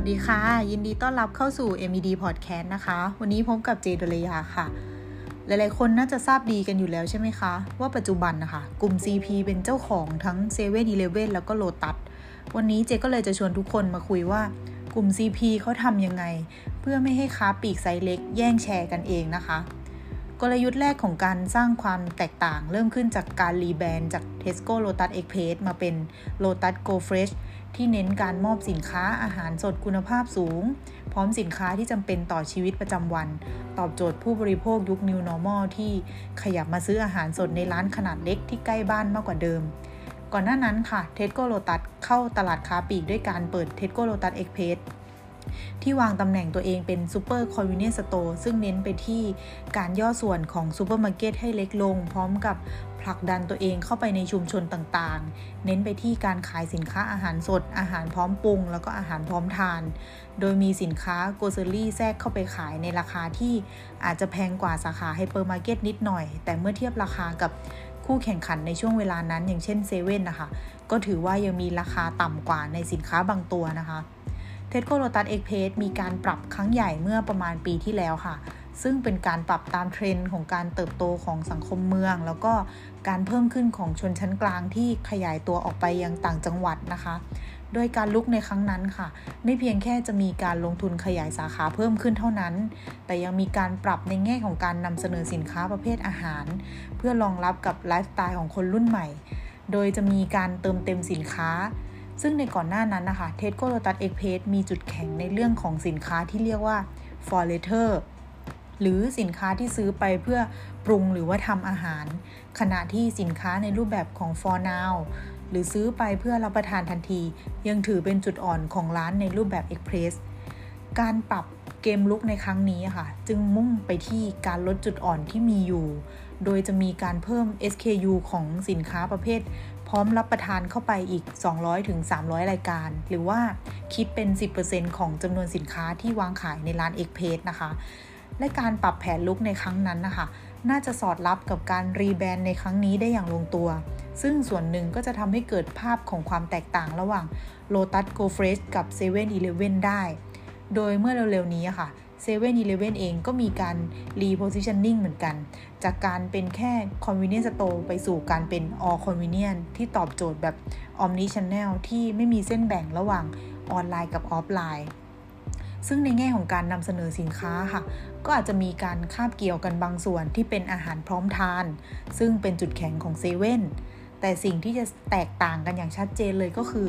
สวัสดีค่ะ ยินดีต้อนรับเข้าสู่ MED Podcast นะคะ วันนี้พบกับเจดลยาค่ะ หลายๆ คนน่าจะทราบดีกันอยู่แล้วใช่ไหมคะ ว่าปัจจุบันนะคะกลุ่ม CP เป็นเจ้าของทั้ง7 e เ e ่ e อแล้วก็โลตัสวันนี้เจก็เลยจะชวนทุกคนมาคุยว่ากลุ่ม CP เขาทำยังไง เพื่อไม่ให้ค้าปลีกไซส์เล็ก แย่งแชร์กันเองนะคะ กลยุทธ์แรกของการสร้างความแตกต่างเริ่มขึ้นจากการ rebrand จาก Tesco Lotus Express มาเป็น Lotus Go Fresh ที่เน้นการมอบสินค้าอาหารสดคุณภาพสูง พร้อมสินค้าที่จำเป็นต่อชีวิตประจำวัน ตอบโจทย์ผู้บริโภคยุค New Normal ที่ขยับมาซื้ออาหารสดในร้านขนาดเล็กที่ใกล้บ้านมากกว่าเดิม ก่อนหน้านั้นค่ะเทสโกโลตัสเข้าตลาดค้าปลีกด้วยการเปิดเทส ที่วางตำแหน่งตัวเองเป็น super convenience store ซึ่งเน้นไปที่การย่อส่วนของซูเปอร์มาร์เก็ตให้เล็กลง พร้อมกับผลักดันตัวเองเข้าไปในชุมชนต่างๆ เน้นไปที่การขายสินค้าอาหารสด อาหารพร้อมปรุง แล้วก็อาหารพร้อมทาน โดยมีสินค้า grocery แทรกเข้าไปขายในราคาที่อาจจะแพงกว่าสาขาไฮเปอร์มาร์เก็ตนิดหน่อย แต่เมื่อเทียบราคากับคู่แข่งขันในช่วงเวลานั้นอย่างเช่นเซเว่นนะคะ ก็ถือว่ายังมีราคาต่ำกว่าในสินค้าบางตัวนะคะ Tesco Lotus Express มีการปรับครั้งใหญ่เมื่อประมาณปีที่แล้วค่ะ ซึ่งเป็นการปรับตามเทรนด์ของการเติบโตของสังคมเมือง แล้วก็การเพิ่มขึ้นของชนชั้นกลางที่ขยายตัวออกไปยังต่างจังหวัดนะคะ โดยการรุกในครั้งนั้นค่ะ ไม่เพียงแค่จะมีการลงทุนขยายสาขาเพิ่มขึ้นเท่านั้น แต่ยังมีการปรับในแง่ของการนำเสนอสินค้าประเภทอาหาร เพื่อรองรับกับไลฟ์สไตล์ของคนรุ่นใหม่ โดยจะมีการเติมเต็มสินค้า ซึ่งในก่อนหน้านั้นนะคะ Tesco Lotus Express มีจุดแข็งในเรื่องของสินค้าที่เรียกว่า for later หรือสินค้าที่ซื้อไปเพื่อปรุงหรือว่าทำอาหาร ขณะที่สินค้าในรูปแบบของ for now หรือซื้อไปเพื่อรับประทานทันที ยังถือเป็นจุดอ่อนของร้านในรูปแบบ Express การปรับเกมลุกในครั้งนี้ค่ะ จึงมุ่งไปที่การลดจุดอ่อนที่มีอยู่ โดยจะมีการเพิ่ม SKU ของสินค้าประเภท พร้อมรับประทานเข้าไปอีก 200-300 รายการ หรือว่าคิดเป็น 10%ของจำนวนสินค้าที่วางขายในร้านเอ็กเพสนะคะ และการปรับแผนลุกในครั้งนั้นนะคะ น่าจะสอดรับกับการรีแบรนด์ในครั้งนี้ได้อย่างลงตัว ซึ่งส่วนหนึ่งก็จะทำให้เกิดภาพของความแตกต่างระหว่าง Lotus Go Fresh กับ 7 e เ e ่ e ได้ โดยเมื่อเร็วๆนี้ค่ะ 7 e เ e ่ e เลเวนเองก็มีการ repositioning เหมือนกัน จากการเป็นแค่ convenience store ไปสู่การเป็น all convenience ที่ตอบโจทย์แบบ omni channel ที่ไม่มีเส้นแบ่งระหว่างออนไลน์กับออฟไลน์ ซึ่งในแง่ของการนำเสนอสินค้าค่ะ ก็อาจจะมีการคาบเกี่ยวกันบางส่วนที่เป็นอาหารพร้อมทาน ซึ่งเป็นจุดแข็งของเซเว่นแต่สิ่งที่จะแตกต่างกันอย่างชัดเจนเลยก็คือ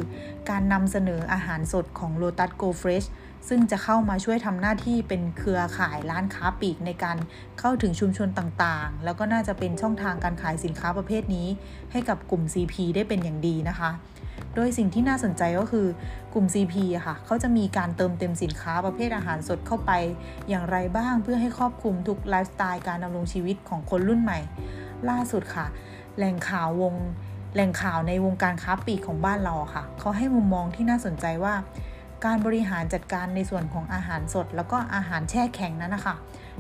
การนำเสนออาหารสดของ Lotus Go Fresh ซึ่งจะเข้ามาช่วยทำหน้าที่เป็นเครือข่ายร้านค้าปลีกในการเข้าถึงชุมชนต่างๆ แล้วก็น่าจะเป็นช่องทางการขายสินค้าประเภทนี้ ให้กับกลุ่ม CP ได้เป็นอย่างดีนะคะ โดยสิ่งที่น่าสนใจก็คือกลุ่ม CP ะค่ะเขาจะมีการเติมเต็มสินค้าประเภทอาหารสดเข้าไป อย่างไรบ้างเพื่อให้ครอบคลุมทุกไลฟ์สไตล์การดำรงชีวิตของคนรุ่นใหม่ ล่าสุดค่ะ แหล่งข่าววงแหล่งข่าวในวงการค้าปลีกของบ้านเราค่ะเขาให้มุมมองที่น่าสนใจว่า การบริหารจัดการในส่วนของอาหารสด แล้วก็อาหารแช่แข็งนั้นนะคะ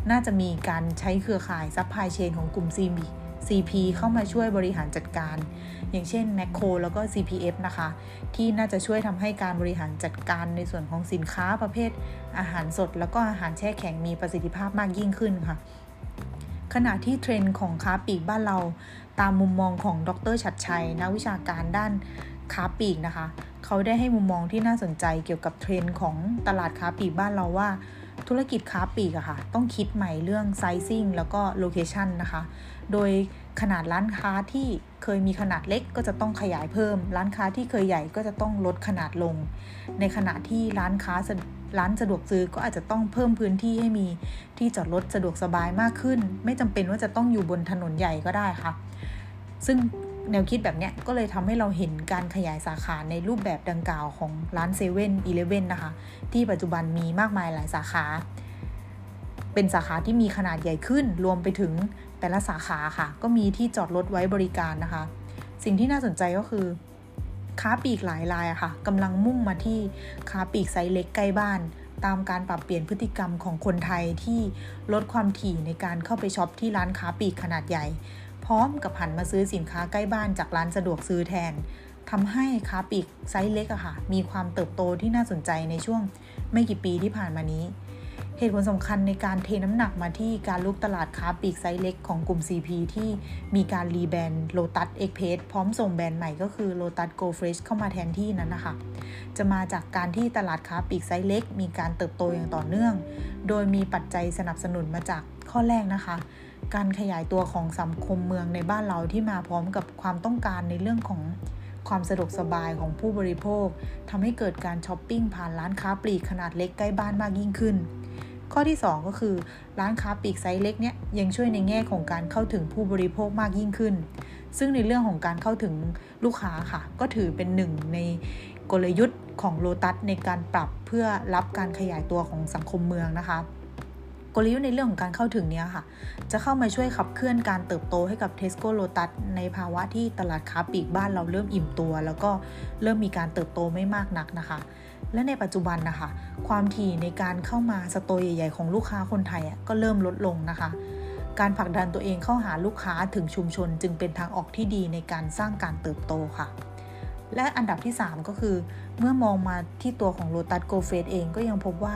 น่าจะมีการใช้เครือข่าย supply chain ของกลุ่ม CP CP เข้ามาช่วยบริหารจัดการ อย่างเช่นแมคโครแล้วก็ CPF นะคะ ที่น่าจะช่วยทำให้การบริหารจัดการในส่วนของสินค้าประเภท อาหารสด แล้วก็อาหารแช่แข็งมีประสิทธิภาพมากยิ่งขึ้นค่ะขณะที่เทรนด์ของค้าปลีกบ้านเรา ตามมุมมองของดร ฉัตรชัย นักวิชาการด้าน ค้าปลีกนะคะ เขาได้ให้มุมมองที่น่าสนใจเกี่ยวกับเทรนด์ของตลาดค้าปลีกบ้านเราว่า ธุรกิจค้าปลีกอะค่ะ ต้องคิดใหม่เรื่อง sizing แล้วก็ location นะคะ โดยขนาดร้านค้าที่เคยมีขนาดเล็กก็จะต้องขยายเพิ่ม ร้านค้าที่เคยใหญ่ก็จะต้องลดขนาดลง ในขณะที่ร้านค้าร้านสะดวกซื้อก็อาจจะต้องเพิ่มพื้นที่ให้มีที่จอดรถสะดวกสบายมากขึ้น ไม่จำเป็นว่าจะต้องอยู่บนถนนใหญ่ก็ได้ค่ะ ซึ่ง แนวคิดแบบนี้ก็เลยทำให้เราเห็นการขยายสาขาในรูปแบบดังกล่าวของร้านเซเว่นอีเลฟเว่นนะคะ ที่ปัจจุบันมีมากมายหลายสาขา เป็นสาขาที่มีขนาดใหญ่ขึ้น รวมไปถึงแต่ละสาขาค่ะ ก็มีที่จอดรถไว้บริการนะคะ สิ่งที่น่าสนใจก็คือ ค้าปลีกหลายรายอะค่ะกำลังมุ่งมาที่ค้าปลีกไซส์เล็กใกล้บ้าน ตามการปรับเปลี่ยนพฤติกรรมของคนไทยที่ลดความถี่ในการเข้าไปช็อปที่ร้านค้าปลีกขนาดใหญ่ พร้อมกับหันมาซื้อสินค้าใกล้บ้านจากร้านสะดวกซื้อแทนทำให้ค้าปลีกไซส์เล็กอะค่ะมีความเติบโตที่น่าสนใจในช่วงไม่กี่ปีที่ผ่านมานี้ เหตุผลสำคัญในการเทน้ำหนักมาที่การรุกตลาดค้าปลีกไซส์เล็กของกลุ่ม CP ที่มีการรีแบรนด์ Lotus e x p r e s s พร้อมส่งแบรนด์ใหม่ก็คือ Lotus Go Fresh เข้ามาแทนที่นั้นนะคะ จะมาจากการที่ตลาดค้าปลีกไซส์เล็ก มีการเติบโตอย่างต่อเนื่อง โดยมีปัจจัยสนับสนุนมาจากข้อแรกนะคะ การขยายตัวของสังคมเมืองในบ้านเราที่มาพร้อมกับความต้องการในเรื่องของความสะดวกสบายของผู้บริโภคทำให้เกิดการช้อปปิ้งผ่านร้านค้าปลีกขนาดเล็กใกล้บ้านมากยิ่งขึ้น ข้อที่ 2 ก็คือ ร้านค้าปลีกไซส์เล็กเนี่ยยังช่วยในแง่ของการเข้าถึงผู้บริโภคมากยิ่งขึ้น ซึ่งในเรื่องของการเข้าถึงลูกค้าค่ะ ก็ถือเป็นหนึ่งในกลยุทธ์ของโลตัสในการปรับเพื่อรับการขยายตัวของสังคมเมืองนะคะกลยุทธ์ในเรื่องของการเข้าถึงเนี้ยค่ะ จะเข้ามาช่วยขับเคลื่อนการเติบโตให้กับ Tesco Lotusในภาวะที่ตลาดค้าปลีกบ้านเราเริ่มอิ่มตัว แล้วก็เริ่มมีการเติบโตไม่มากนักนะคะ และในปัจจุบันนะคะ ความถี่ในการเข้ามาสโตร์ใหญ่ ๆ ของลูกค้าคนไทยก็เริ่มลดลงนะคะ การผลักดันตัวเองเข้าหาลูกค้าถึงชุมชนจึงเป็นทางออกที่ดีในการสร้างการเติบโตค่ะ และอันดับที่ 3 ก็คือ เมื่อมองมาที่ตัวของโ o ตัสโกเฟสเองก็ยังพบว่า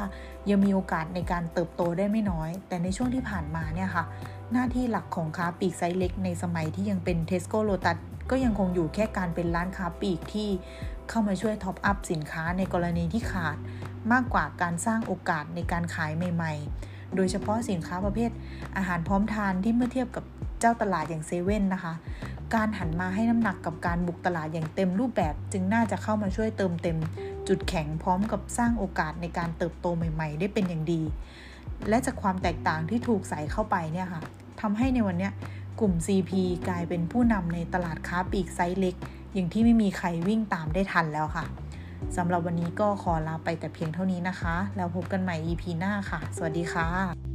ยังมีโอกาสในการเติบโตได้ไม่น้อย แต่ในช่วงที่ผ่านมาเนี่ยค่ะ หน้าที่หลักของค้าปลีกไซส์เล็กในสมัยที่ยังเป็นเทสโก้โ o ตัส ก็ยังคงอยู่แค่การเป็นร้านค้าปลีกที่เข้ามาช่วย top up สินค้าในกรณีที่ขาดมากกว่าการสร้างโอกาสในการขายใหม่ ๆ โดยเฉพาะสินค้าประเภท อาหารพร้อมทานที่เมื่อเทียบกับเจ้าตลาดอย่างเซเว่นนะคะ การหันมาให้น้ำหนักกับการบุกตลาดอย่างเต็มรูปแบบ จึงน่าจะเข้ามาช่วยเติมเต็ม จุดแข็งพร้อมกับสร้างโอกาสในการเติบโตใหม่ ๆ ได้เป็นอย่างดี และจากความแตกต่างที่ถูกใส่เข้าไปเนี่ยค่ะทำให้ในวันนี้ กลุ่ม CP กลายเป็นผู้นำในตลาดค้าปลีกไซส์เล็ก อย่างที่ไม่มีใครวิ่งตามได้ทันแล้วค่ะสำหรับวันนี้ก็ขอลาไปแต่เพียงเท่านี้นะคะ แล้วพบกันใหม่ EP หน้าค่ะ สวัสดีค่ะ